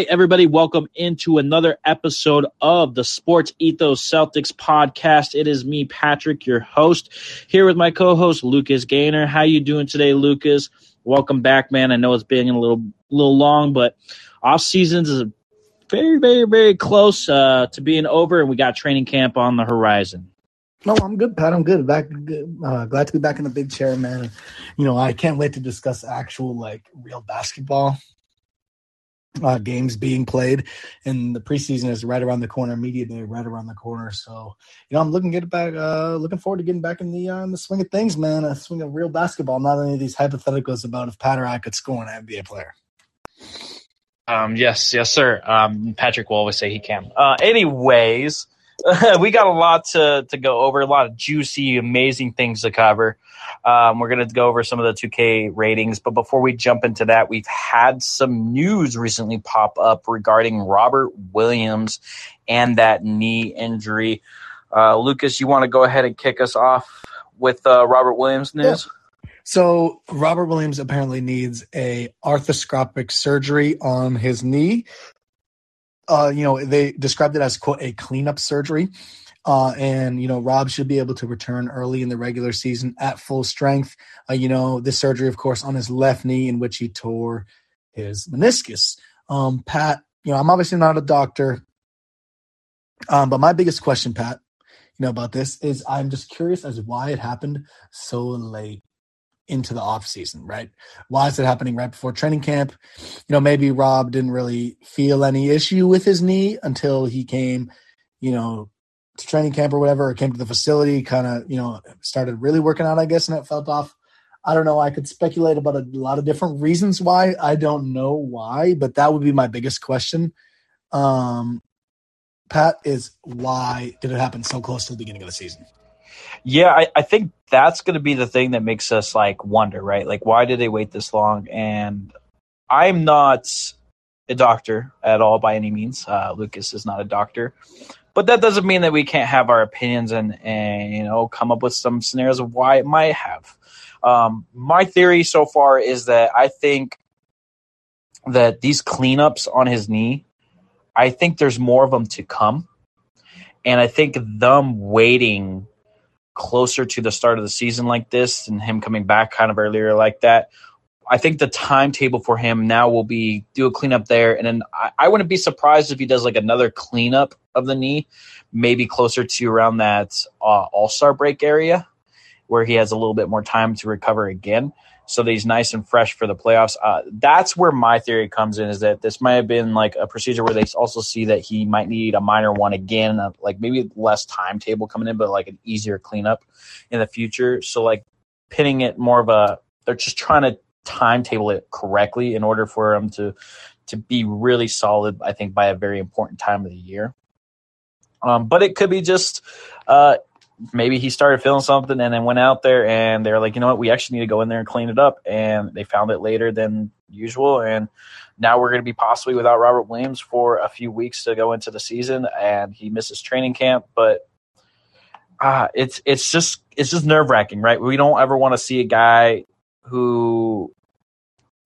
right, everybody, welcome into another episode of the Sports Ethos Celtics podcast. It is me, Patrick, your host, here with my co-host Lucas Gaynor. How you doing today, Lucas? Welcome back, man. I know it's been a little little long, but off seasons is very, very, very close uh, to being over, and we got training camp on the horizon. No, I'm good, Pat. I'm good. Back, uh, glad to be back in the big chair, man. You know, I can't wait to discuss actual like real basketball uh, games being played, and the preseason is right around the corner. Media day right around the corner. So, you know, I'm looking get back. Uh, looking forward to getting back in the uh, in the swing of things, man. A swing of real basketball. Not any of these hypotheticals about if Pat or I could score an NBA player. Um, yes, yes, sir. Um, Patrick will always say he can. Uh, anyways, we got a lot to, to go over, a lot of juicy, amazing things to cover. Um, we're going to go over some of the 2K ratings, but before we jump into that, we've had some news recently pop up regarding Robert Williams and that knee injury. Uh, Lucas, you want to go ahead and kick us off with uh, Robert Williams news? Yeah. So Robert Williams apparently needs a arthroscopic surgery on his knee. Uh, you know, they described it as quote a cleanup surgery. Uh, and you know, Rob should be able to return early in the regular season at full strength. Uh, you know, this surgery, of course, on his left knee, in which he tore his meniscus. Um, Pat, you know, I'm obviously not a doctor, um, but my biggest question, Pat, you know, about this is I'm just curious as why it happened so late into the off season, right? Why is it happening right before training camp? You know, maybe Rob didn't really feel any issue with his knee until he came, you know, to training camp or whatever, or came to the facility, kind of, you know, started really working out, I guess, and it felt off. I don't know. I could speculate about a lot of different reasons why. I don't know why, but that would be my biggest question. Um, Pat, is why did it happen so close to the beginning of the season? Yeah, I, I think that's going to be the thing that makes us like wonder, right? Like, why did they wait this long? And I'm not a doctor at all by any means. Uh, Lucas is not a doctor, but that doesn't mean that we can't have our opinions and and you know come up with some scenarios of why it might have. Um, my theory so far is that I think that these cleanups on his knee, I think there's more of them to come, and I think them waiting closer to the start of the season like this and him coming back kind of earlier like that I think the timetable for him now will be do a cleanup there, and then I, I wouldn't be surprised if he does like another cleanup of the knee, maybe closer to around that uh, All Star break area, where he has a little bit more time to recover again, so that he's nice and fresh for the playoffs. Uh, that's where my theory comes in: is that this might have been like a procedure where they also see that he might need a minor one again, uh, like maybe less timetable coming in, but like an easier cleanup in the future. So like pinning it more of a they're just trying to timetable it correctly in order for him to to be really solid. I think by a very important time of the year. Um, but it could be just uh, maybe he started feeling something and then went out there and they're like, you know what, we actually need to go in there and clean it up. And they found it later than usual. And now we're going to be possibly without Robert Williams for a few weeks to go into the season. And he misses training camp. But uh, it's it's just it's just nerve wracking, right? We don't ever want to see a guy who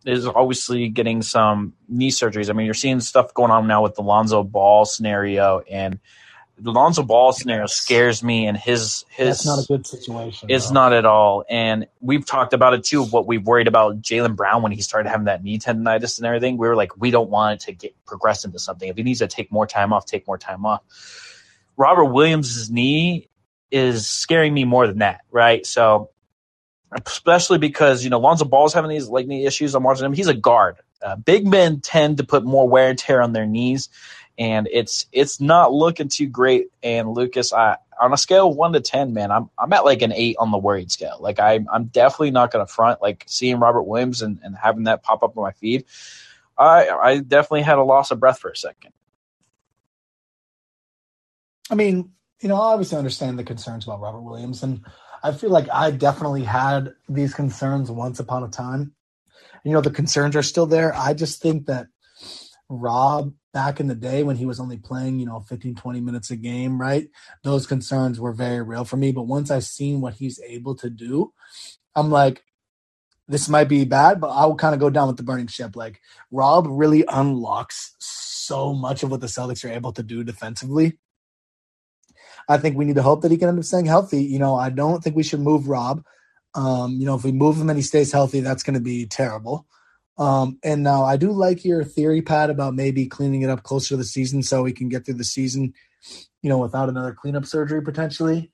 is obviously getting some knee surgeries. I mean, you're seeing stuff going on now with the Lonzo Ball scenario, and Lonzo Ball scenario scares me. And his his that's not a good situation. It's not at all. And we've talked about it too. What we've worried about Jaylen Brown when he started having that knee tendonitis and everything. We were like, we don't want it to get progress into something. If he needs to take more time off, take more time off. Robert Williams' knee is scaring me more than that, right? So especially because you know Lonzo Ball's having these like knee issues. I'm watching him; he's a guard. Uh, big men tend to put more wear and tear on their knees, and it's it's not looking too great. And Lucas, I on a scale of one to ten, man, I'm I'm at like an eight on the worried scale. Like I I'm definitely not going to front. Like seeing Robert Williams and, and having that pop up on my feed, I I definitely had a loss of breath for a second. I mean, you know, I obviously understand the concerns about Robert Williams and I feel like I definitely had these concerns once upon a time. You know, the concerns are still there. I just think that Rob back in the day when he was only playing, you know, 15, 20 minutes a game, right? Those concerns were very real for me. But once I've seen what he's able to do, I'm like, this might be bad, but I will kind of go down with the burning ship. Like Rob really unlocks so much of what the Celtics are able to do defensively. I think we need to hope that he can end up staying healthy. You know, I don't think we should move Rob. Um, you know, if we move him and he stays healthy, that's going to be terrible. Um, and now I do like your theory, Pat, about maybe cleaning it up closer to the season so we can get through the season, you know, without another cleanup surgery potentially.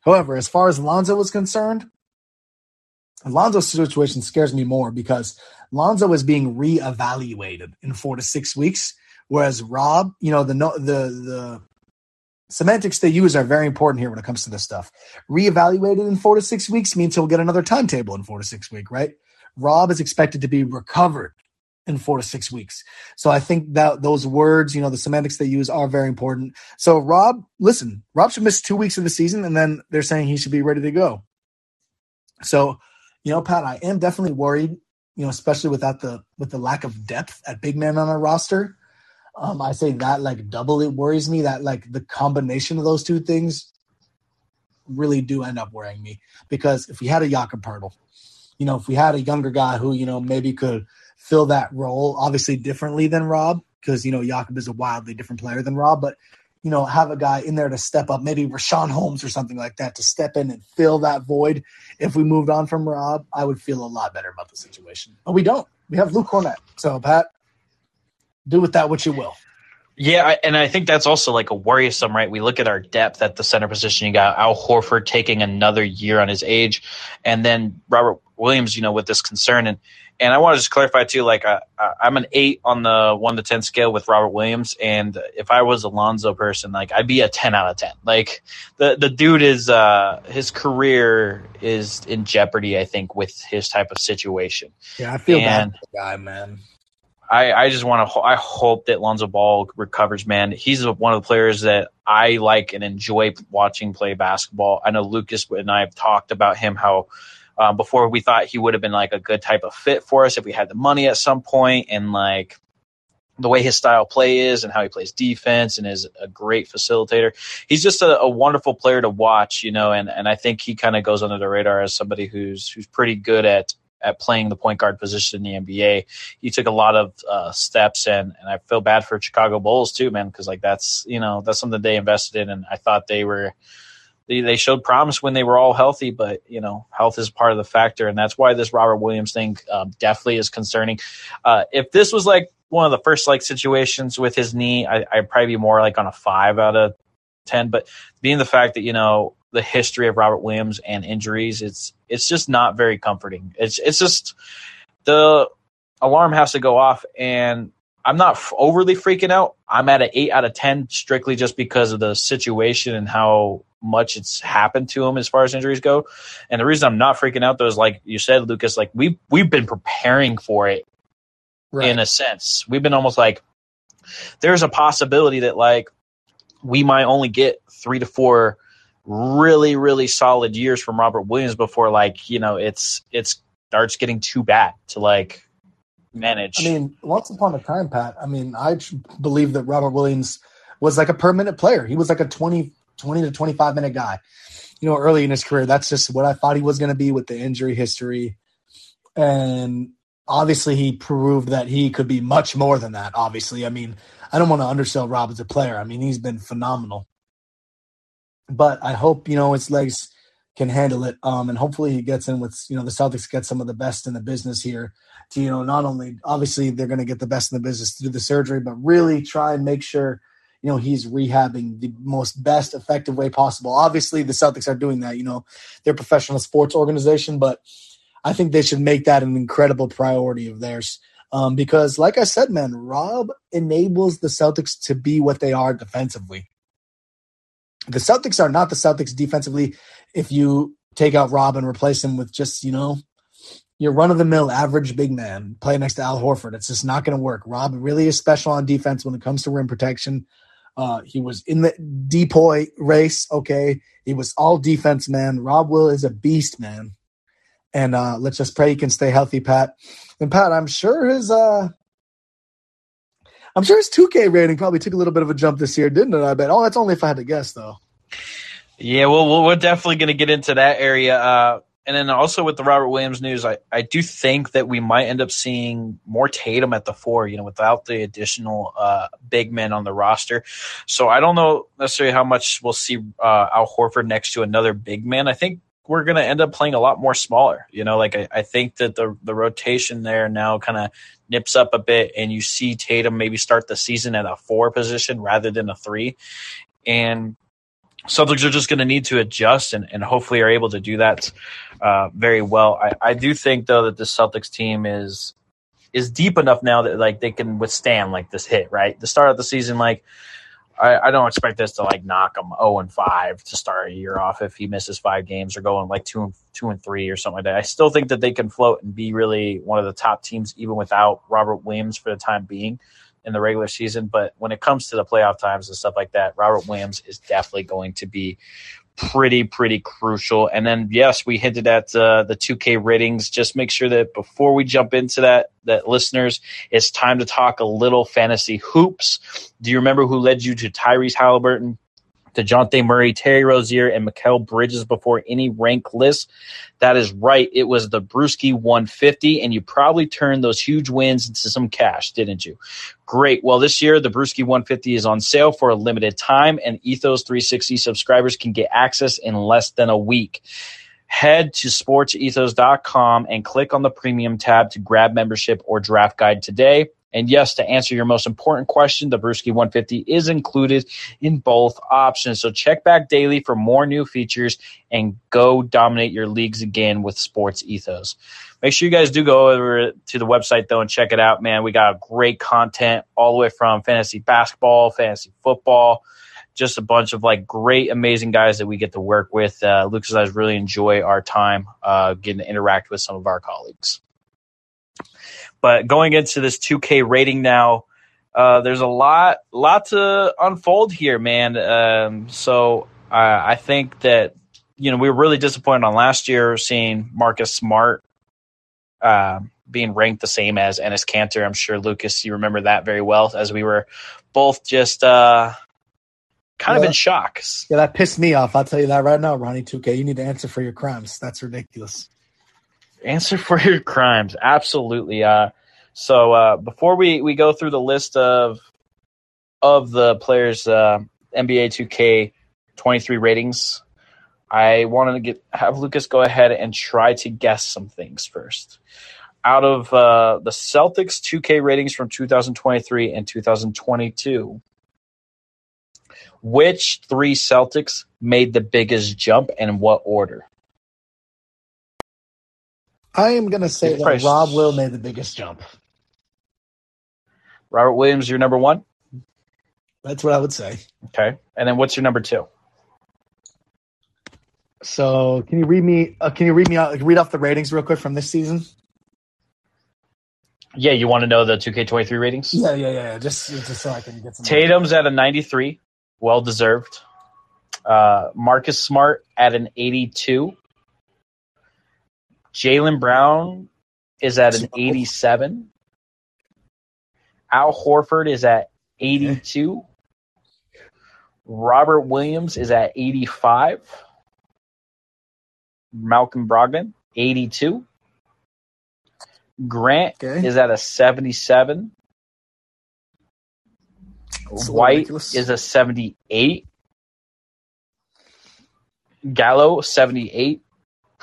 However, as far as Lonzo was concerned, Lonzo's situation scares me more because Lonzo is being reevaluated in four to six weeks, whereas Rob, you know, the the the semantics they use are very important here when it comes to this stuff. Reevaluated in four to six weeks means he'll get another timetable in four to six weeks, right? Rob is expected to be recovered in four to six weeks. So I think that those words, you know, the semantics they use are very important. So Rob, listen, Rob should miss two weeks of the season, and then they're saying he should be ready to go. So you know, Pat, I am definitely worried, you know, especially without the with the lack of depth at big man on our roster. Um, I say that like double it worries me that like the combination of those two things really do end up worrying me because if we had a Jakob Poeltl, you know, if we had a younger guy who, you know, maybe could fill that role obviously differently than Rob, because, you know, Jakob is a wildly different player than Rob, but you know, have a guy in there to step up, maybe Richaun Holmes or something like that to step in and fill that void. If we moved on from Rob, I would feel a lot better about the situation. But we don't. We have Luke Kornet. So, Pat, do with that what you will. Yeah, and I think that's also like a worrisome, right? We look at our depth at the center position. You got Al Horford taking another year on his age, and then Robert Williams, you know, with this concern. And and I want to just clarify too, like I, am an eight on the one to ten scale with Robert Williams, and if I was a Lonzo person, like I'd be a ten out of ten. Like the the dude is uh his career is in jeopardy. I think with his type of situation. Yeah, I feel and bad for the guy, man. I, I just want to. I hope that Lonzo Ball recovers, man. He's one of the players that I like and enjoy watching play basketball. I know Lucas and I have talked about him how um, before we thought he would have been like a good type of fit for us if we had the money at some point and like the way his style play is and how he plays defense and is a great facilitator. He's just a, a wonderful player to watch, you know, and, and I think he kind of goes under the radar as somebody who's who's pretty good at at playing the point guard position in the NBA. He took a lot of uh, steps, and and I feel bad for Chicago Bulls too, man, because like that's you know that's something they invested in, and I thought they were they, they showed promise when they were all healthy, but you know, health is part of the factor, and that's why this Robert Williams thing um, definitely is concerning. Uh, if this was like one of the first like situations with his knee, I, I'd probably be more like on a five out of ten. But being the fact that you know the history of Robert Williams and injuries, it's it's just not very comforting. It's it's just the alarm has to go off, and I'm not overly freaking out. I'm at an eight out of ten strictly just because of the situation and how much it's happened to him as far as injuries go. And the reason I'm not freaking out though is like you said, Lucas, like we we've been preparing for it right. in a sense. We've been almost like there's a possibility that like we might only get three to four really, really solid years from Robert Williams before like, you know, it's it's starts getting too bad to like manage. I mean, once upon a time, Pat, I mean, I believe that Robert Williams was like a permanent player. He was like a 20 20 to 25 minute guy. You know, early in his career, that's just what I thought he was going to be with the injury history. And obviously, he proved that he could be much more than that. Obviously, I mean, I don't want to undersell Rob as a player. I mean, he's been phenomenal. But I hope, you know, his legs can handle it. Um, and hopefully he gets in with, you know, the Celtics get some of the best in the business here to, you know, not only obviously they're going to get the best in the business to do the surgery, but really try and make sure you know he's rehabbing the most best effective way possible obviously the celtics are doing that you know they're a professional sports organization but i think they should make that an incredible priority of theirs um, because like i said man rob enables the celtics to be what they are defensively the celtics are not the celtics defensively if you take out rob and replace him with just you know your run of the mill average big man play next to Al Horford. It's just not going to work. Rob really is special on defense when it comes to rim protection. Uh, he was in the DPOY race. Okay. He was all defense, man. Rob Will is a beast, man. And uh, let's just pray he can stay healthy, Pat. And Pat, I'm sure his uh, I'm sure his 2K rating probably took a little bit of a jump this year, didn't it? I bet. Oh, that's only if I had to guess, though. Yeah, well, we're definitely going to get into that area. Uh, and then also with the Robert Williams news, I, I do think that we might end up seeing more Tatum at the four, you know, without the additional uh, big men on the roster. So I don't know necessarily how much we'll see uh, Al Horford next to another big man. I think we're going to end up playing a lot more smaller. You know, like I, I think that the the rotation there now kind of nips up a bit, and you see Tatum maybe start the season at a four position rather than a three, and Celtics are just going to need to adjust and, and hopefully are able to do that uh, very well. I, I do think though that the Celtics team is is deep enough now that like they can withstand like this hit. Right, the start of the season, like I, I don't expect this to like knock him zero and five to start a year off if he misses five games or going like two and two and three or something like that. I still think that they can float and be really one of the top teams even without Robert Williams for the time being in the regular season. But when it comes to the playoff times and stuff like that, Robert Williams is definitely going to be pretty pretty crucial. And then yes, we hinted at uh, the 2K ratings. Just make sure that before we jump into that, that listeners, it's time to talk a little fantasy hoops. Do you remember who led you to Tyrese Halliburton? DeJounte Murray, Terry Rozier, and Mikal Bridges before any rank list. That is right. It was the Brewski 150, and you probably turned those huge wins into some cash, didn't you? Great. Well, this year, the Brewski 150 is on sale for a limited time, and Ethos 360 subscribers can get access in less than a week. Head to sportsethos.com and click on the premium tab to grab membership or draft guide today. And yes, to answer your most important question, the Brewski 150 is included in both options. So check back daily for more new features and go dominate your leagues again with Sports Ethos. Make sure you guys do go over to the website though and check it out, man. We got great content all the way from fantasy basketball, fantasy football, just a bunch of like great, amazing guys that we get to work with. Uh, Lucas and I really enjoy our time uh, getting to interact with some of our colleagues. But going into this 2K rating now, uh, there's a lot, lot to unfold here, man. Um, so uh, I think that you know we were really disappointed on last year seeing Marcus Smart uh, being ranked the same as Enes Kanter. I'm sure Lucas, you remember that very well, as we were both just uh, kind yeah. of in shock. Yeah, that pissed me off. I'll tell you that right now, Ronnie. 2K, you need to answer for your crimes. That's ridiculous answer for your crimes. Absolutely. Uh, so uh, before we, we go through the list of of the players uh, NBA 2K 23 ratings, I wanted to get have Lucas go ahead and try to guess some things first. Out of uh, the Celtics 2K ratings from 2023 and 2022, which three Celtics made the biggest jump and in what order? I am going to say that Rob Will made the biggest jump. Robert Williams, your number one. That's what I would say. Okay, and then what's your number two? So, can you read me? Uh, can you read me out? Read off the ratings real quick from this season. Yeah, you want to know the 2K23 ratings? Yeah, yeah, yeah. Just, just so I can get some. Tatum's at a 93, well deserved. Uh, Marcus Smart at an 82. Jaylen Brown is at an 87. Al Horford is at 82. Robert Williams is at 85. Malcolm Brogdon, 82. Grant okay. is at a 77. White is a 78. Gallo, 78.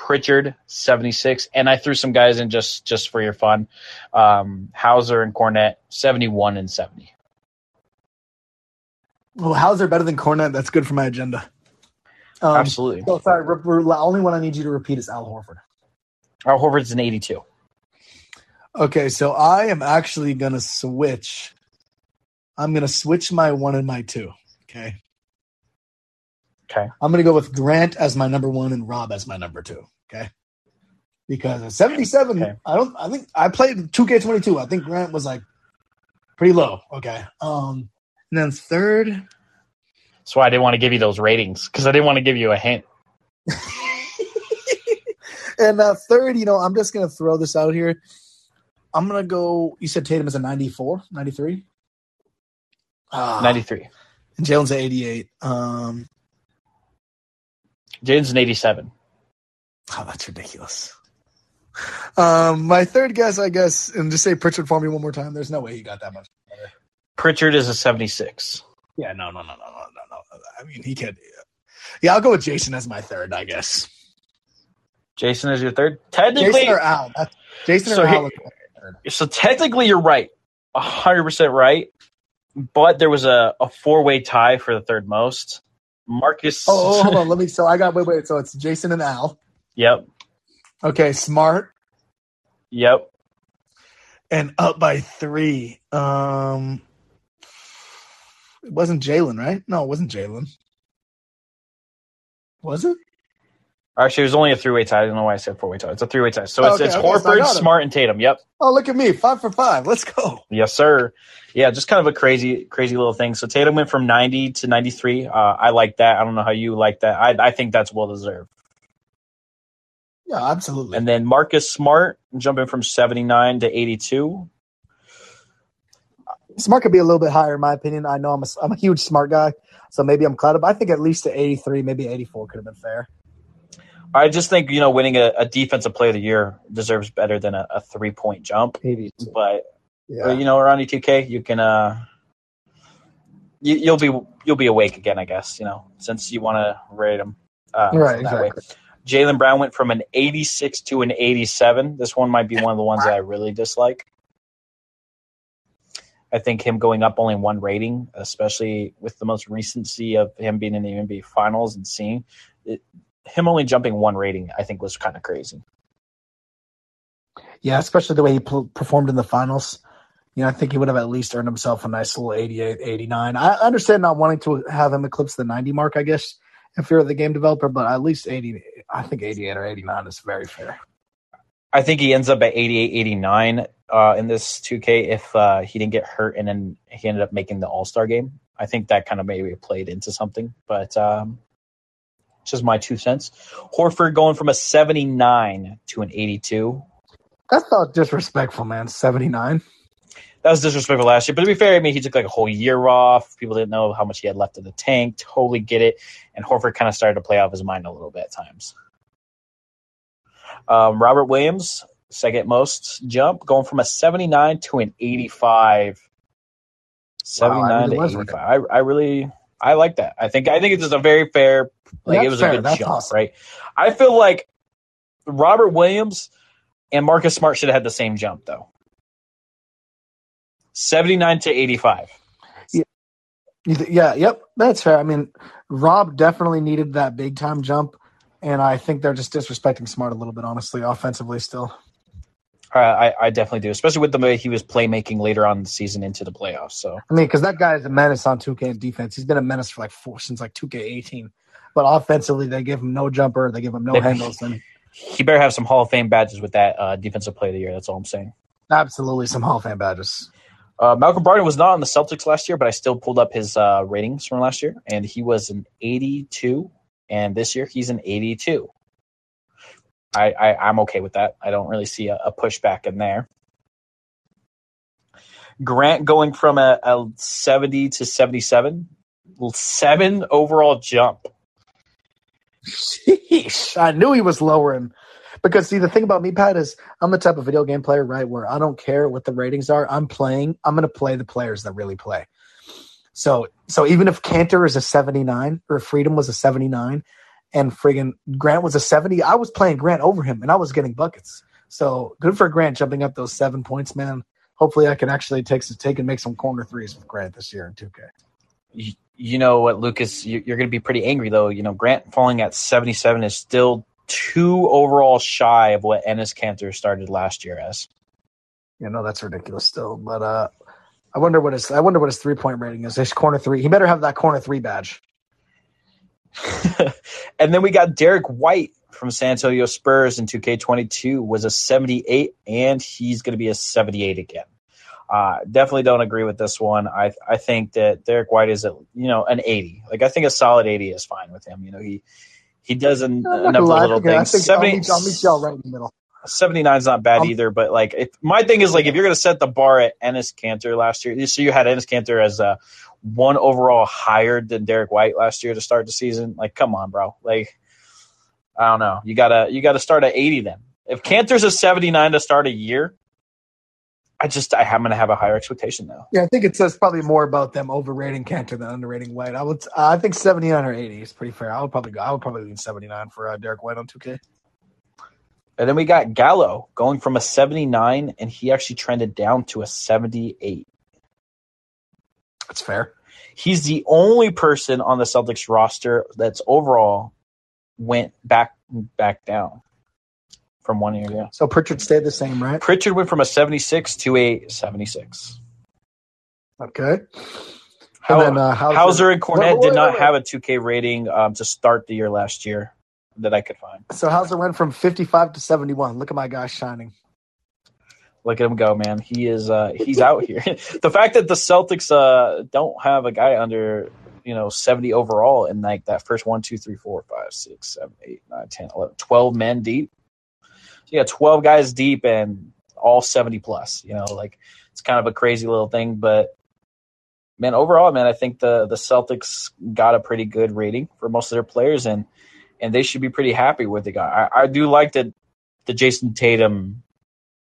Pritchard, 76. And I threw some guys in just just for your fun. Um, Hauser and Kornet, 71 and 70. Well, Hauser better than Kornet. That's good for my agenda. Um, Absolutely. So sorry, re- only one I need you to repeat is Al Horford. Al Horford's an 82. Okay, so I am actually going to switch. I'm going to switch my one and my two. Okay. Okay. I'm going to go with Grant as my number one and Rob as my number two. Okay. Because at 77, okay. I don't, I think I played 2K22. I think Grant was like pretty low. Okay. Um, and then third. That's why I didn't want to give you those ratings because I didn't want to give you a hint. and uh, third, you know, I'm just going to throw this out here. I'm going to go, you said Tatum is a 94, 93? Uh, 93. And Jaylen's at 88. Um, Jaden's an 87. Oh, that's ridiculous. Um, my third guess, I guess, and just say Pritchard for me one more time. There's no way he got that much better. Pritchard is a 76. Yeah, no, no, no, no, no, no, no. I mean, he could. Yeah, I'll go with Jayson as my third, I guess. Jayson is your third. Technically, Jayson or Al. That's, Jayson So or Al. is my third. so technically you're right. 100% right. But there was a, a four-way tie for the third most. Marcus Oh, oh, hold on. Let me. So I got. Wait, wait. So it's Jayson and Al. Yep. Okay, smart Yep. and up by three. Um, it wasn't Jaylen, right? No, it wasn't Jaylen. Was it? Actually, it was only a three-way tie. I don't know why I said four-way tie. It's a three-way tie. So it's, Okay, it's okay, so Horford, him. Smart, and Tatum. Yep. Oh, look at me, five for five. Let's go. Yes, sir. Yeah, just kind of a crazy, crazy little thing. So Tatum went from 90 to 93. Uh, I like that. I don't know how you like that. I, I think that's well deserved. Yeah, absolutely. And then Marcus Smart jumping from 79 to 82. Smart could be a little bit higher, in my opinion. I know I'm a, I'm a huge smart guy, so maybe I'm clouded. But I think at least to 83, maybe 84 could have been fair. I just think, you know, winning a, a defensive player of the year deserves better than a, a three point jump. 82. But, Yeah. you know, around 2K, you can, uh, you, you'll be, you'll be awake again, I guess, you know, since you want to rate them. Uh, Right, that exactly. Jaylen Brown went from an 86 to an 87. This one might be one of the ones that I really dislike. I think him going up only one rating, especially with the most recency of him being in the NBA Finals and seeing it, him only jumping one rating, I think was kind of crazy. Yeah, especially the way he pl- performed in the finals. You know, I think he would have at least earned himself a nice little 88, 89. I understand not wanting to have him eclipse the 90 mark, I guess, if you're the game developer, but at least 80, I think 88 or 89 is very fair. I think he ends up at 88, 89 uh, in this 2K if uh, he didn't get hurt and then he ended up making the All Star game. I think that kind of maybe played into something, but um, just my two cents. Horford going from a 79 to an 82. That's not disrespectful, man. 79. That was disrespectful last year, but to be fair, I mean, he took like a whole year off. People didn't know how much he had left in the tank. Totally get it. And Horford kind of started to play off his mind a little bit at times. Um, Robert Williams, second most jump, going from a 79 to an 85. 79 really was to 85. I, I really, I like that. I think, I think it's just a very fair, like That's it was fair. a good That's jump, awesome. right? I feel like Robert Williams and Marcus Smart should have had the same jump though. 79 to 85. You th- Yeah, yep, that's fair. I mean, Rob definitely needed that big time jump, and I think they're just disrespecting Smart a little bit, honestly, offensively still. Uh, I, I definitely do, especially with the way he was playmaking later on in the season into the playoffs. So I mean, because that guy is a menace on 2K in defense. He's been a menace for like four since like 2K18. But offensively, they give him no jumper, they give him no They- handles, and he better have some Hall of Fame badges with that uh, defensive play of the year. That's all I'm saying. absolutely some Hall of Fame badges. Uh, Malcolm Brogdon was not on the Celtics last year, but I still pulled up his uh, ratings from last year, and he was an 82, and this year he's an 82. I, I I'm okay with that. I don't really see a, a pushback in there. Grant going from a, a 70 to 77, seven overall jump. Sheesh. I knew he was lowering. Because see, the thing about me, Pat, is I'm the type of video game player, right, where I don't care what the ratings are. I'm playing. I'm going to play the players that really play. So, so even if Kanter is a 79 or Freedom was a 79, and friggin' Grant was a 70, I was playing Grant over him, and I was getting buckets. So good for Grant jumping up those seven points, man. Hopefully, I can actually take take and make some corner threes with Grant this year in 2K. you, you know what, Lucas, you, you're going to be pretty angry though. You know, Grant falling at 77 is still two overall shy of what Enes Kanter started last year as. Yeah, no, that's ridiculous still. But uh I wonder what his I wonder what his three point rating is. His corner three. He better have that corner three badge. and then we got Derrick White from San Antonio Spurs in 2K22 was a 78, and he's going to be a 78 again. Uh, definitely don't agree with this one. I I think that Derrick White is a you know an 80. Like I think a solid 80 is fine with him. You know he he does an, No, I'm not enough gonna lie, I little think, I things. think I'll, 70 meet, I'll meet y'all right in the middle. 79 is not bad Um, either, but like if, my thing is like if you're going to set the bar at Enes Kanter last year, so you had Enes Kanter as a one overall higher than Derrick White last year to start the season. Like, come on, bro. Like, I don't know. You gotta you gotta start at 80 then. If Kanter's a 79 to start a year, I just I, am gonna have a higher expectation now. Yeah, I think it says probably more about them overrating Kanter than underrating White. I would uh, I think 79 or 80 is pretty fair. I would probably go. I would probably lean 79 for uh, Derek White on 2K. And then we got Gallo going from a 79, and he actually trended down to a 78. That's fair. He's the only person on the Celtics roster that's overall went back back down from one year. Yeah. So Pritchard stayed the same, right? Pritchard went from a 76 to a 76. Okay. How, then, uh, Hauser, Hauser, and Kornet wait, wait, did not wait, have a 2K rating um, to start the year last year that I could find. So Hauser went from 55 to 71. Look at my guy shining. Look at him go, man. He is uh he's out here. the fact that the Celtics uh don't have a guy under you know 70 overall in like that first one, two, three, four, five, six, seven, eight, nine, 10, 11, 12 men deep. So you got 12 guys deep and all 70 plus, you know, like it's kind of a crazy little thing, but man, overall, man, I think the the Celtics got a pretty good rating for most of their players and and they should be pretty happy with the guy. I, I do like that the Jayson Tatum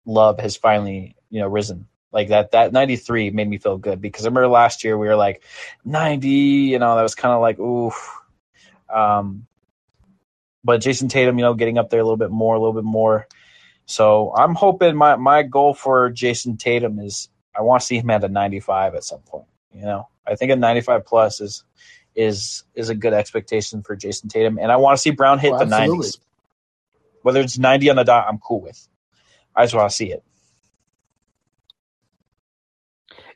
love has finally, you know, risen. Like that that 93 made me feel good because I remember last year we were like 90, you know, that was kind of like oof. Um but jayson Tatum, you know, getting up there a little bit more, a little bit more. So I'm hoping my my goal for jayson Tatum is I want to see him at a 95 at some point. You know, I think a 95 plus is is is a good expectation for Jayson Tatum, and I want to see Brown hit the 90s. Whether it's 90 on the dot, I'm cool with. I just want to see it.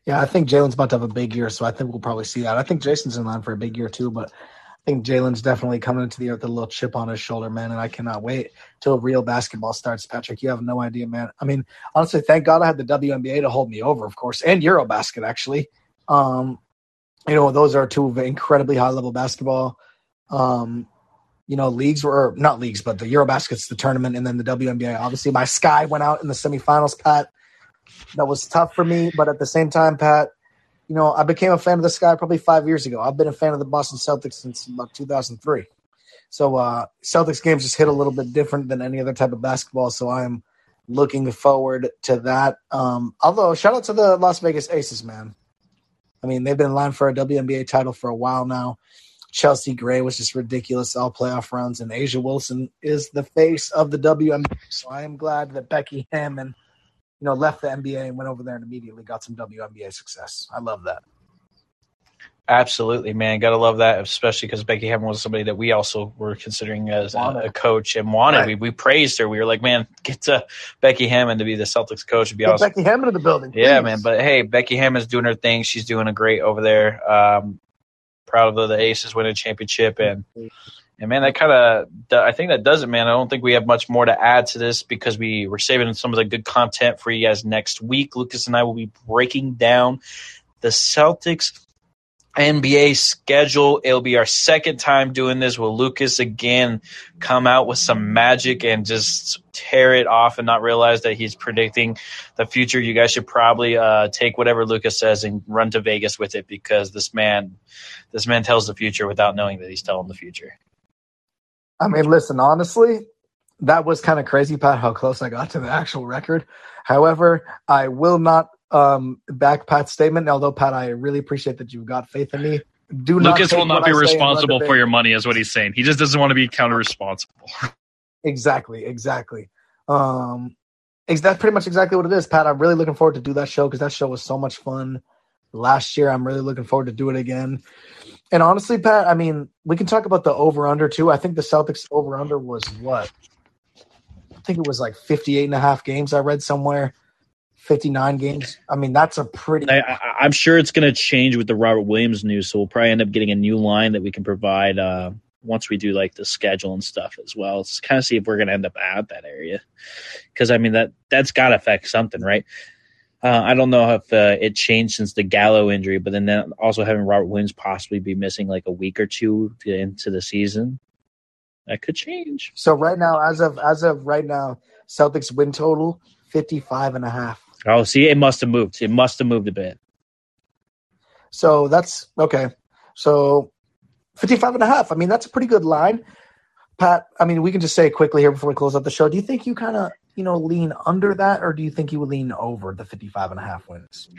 Yeah, I think Jaylen's about to have a big year, so I think we'll probably see that. I think Jayson's in line for a big year too, but I think Jaylen's definitely coming into the year with a little chip on his shoulder, man, and I cannot wait till real basketball starts. Patrick, you have no idea, man. I mean, honestly, thank God I had the WNBA to hold me over, of course, and EuroBasket actually. Um, you know, those are two incredibly high level basketball. Um, you know, leagues were not leagues, but the EuroBasket's the tournament, and then the WNBA. Obviously, my Sky went out in the semifinals. Pat, that was tough for me, but at the same time, Pat, you know, I became a fan of the Sky probably five years ago. I've been a fan of the Boston Celtics since about 2003. So uh, Celtics games just hit a little bit different than any other type of basketball. So I'm looking forward to that. Um, although, shout out to the Las Vegas Aces, man. I mean, they've been in line for a WNBA title for a while now. Chelsea Gray was just ridiculous all playoff runs, and A'ja Wilson is the face of the WNBA. So I am glad that Becky Hammon, you know, left the NBA and went over there and immediately got some WNBA success. I love that. Absolutely, man. Gotta love that, especially because Becky Hammond was somebody that we also were considering as a, a, coach and wanted. Right. We, we praised her. We were like, man, get to Becky Hammond to be the Celtics coach. Would be awesome. Becky Hammond in the building. Please. Yeah, man. But hey, Becky Hammon's doing her thing. She's doing a great over there. Um, proud of the Aces winning a championship and. And man, that kind of, I think that does it, man. I don't think we have much more to add to this because we were saving some of the good content for you guys next week. Lucas and I will be breaking down the Celtics NBA schedule. It'll be our second time doing this. Will Lucas again come out with some magic and just tear it off and not realize that he's predicting the future? You guys should probably uh, take whatever Lucas says and run to Vegas with it because this man, this man tells the future without knowing that he's telling the future. I mean, listen, honestly, that was kind of crazy, Pat, how close I got to the actual record. However, I will not um, back Pat's statement. Although Pat, I really appreciate that you've got faith in me. Do Lucas will not be responsible for your money, is what he's saying. He just doesn't want to be counter responsible. exactly, exactly. Um, that's pretty much exactly what it is, Pat. I'm really looking forward to do that show because that show was so much fun last year. I'm really looking forward to do it again. And honestly, Pat, I mean, we can talk about the over under too. I think the Celtics over under was what? I think it was like 58 and a half games I read somewhere. 59 games. I mean, that's a pretty. I, am sure it's going to change with the Robert Williams news, so we'll probably end up getting a new line that we can provide uh, once we do like the schedule and stuff as well. Let's kind of see if we're going to end up at that area, because I mean that that's got to affect something, right? Uh, I don't know if uh, it changed since the Gallo injury, but then also having Robert Williams possibly be missing like a week or two into the season, that could change. So right now, as of as of right now, Celtics win total 55 and a half. Oh, see, it must have moved. It must have moved a bit. So that's okay. So 55 and a half. I mean, that's a pretty good line. Pat, I mean, we can just say quickly here before we close out the show. Do you think you kind of, you know, lean under that, or do you think you would lean over the 55 and a half wins?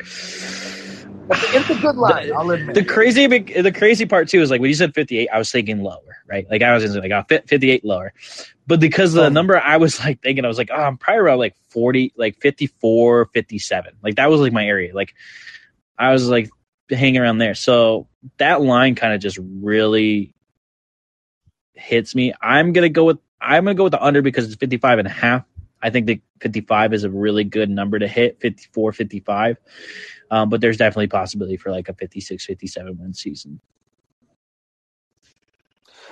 It's a good line. The, I'll admit. The crazy, the crazy part too is like when you said 58, I was thinking lower, right? Like I was like, oh, I 58 lower, but because the oh. number I was like thinking, I was like, oh, I'm probably around like 40, like 54, 57. Like that was like my area. Like I was like hanging around there. So that line kind of just really hits me. I'm gonna go with I'm gonna go with the under because it's 55 and a half. I think the 55 is a really good number to hit 54 55 um, but there's definitely possibility for like a 56 57 win season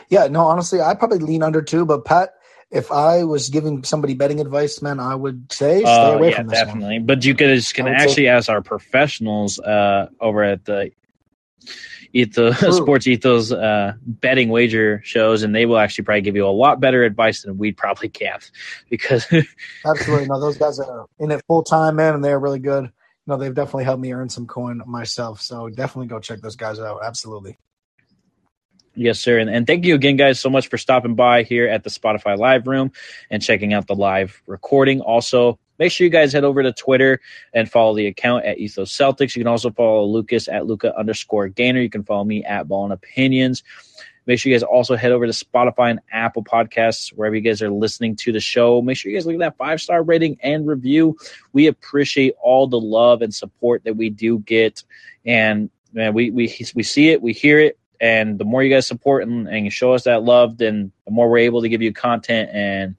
yeah no honestly i probably lean under too but pat if I was giving somebody betting advice, man, I would say stay uh, away yeah, from this definitely. One. But you could just can actually say. ask our professionals uh, over at the Ethos, Sports Ethos uh, betting wager shows, and they will actually probably give you a lot better advice than we probably can. Because absolutely, no, those guys are in it full time, man, and they're really good. No, they've definitely helped me earn some coin myself. So definitely go check those guys out. Absolutely. Yes, sir. And, and thank you again, guys, so much for stopping by here at the Spotify Live Room and checking out the live recording. Also, make sure you guys head over to Twitter and follow the account at Ethos Celtics. You can also follow Lucas at Luca underscore Gainer. You can follow me at Ball and Opinions. Make sure you guys also head over to Spotify and Apple Podcasts, wherever you guys are listening to the show. Make sure you guys look at that five star rating and review. We appreciate all the love and support that we do get. And man, we, we, we see it, we hear it. And the more you guys support and, and show us that love, then the more we're able to give you content and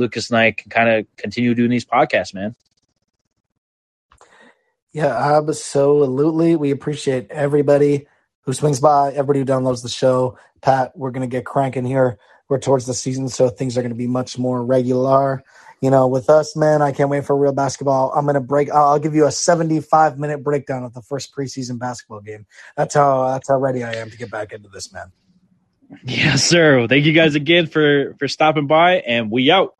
Lucas and I can kind of continue doing these podcasts, man. Yeah, absolutely. We appreciate everybody who swings by, everybody who downloads the show. Pat, we're going to get cranking here. We're towards the season, so things are going to be much more regular. You know, with us, man, I can't wait for real basketball. I'm going to break. I'll give you a 75 minute breakdown of the first preseason basketball game. That's how. That's how ready I am to get back into this, man. Yes, sir. Thank you guys again for for stopping by, and we out.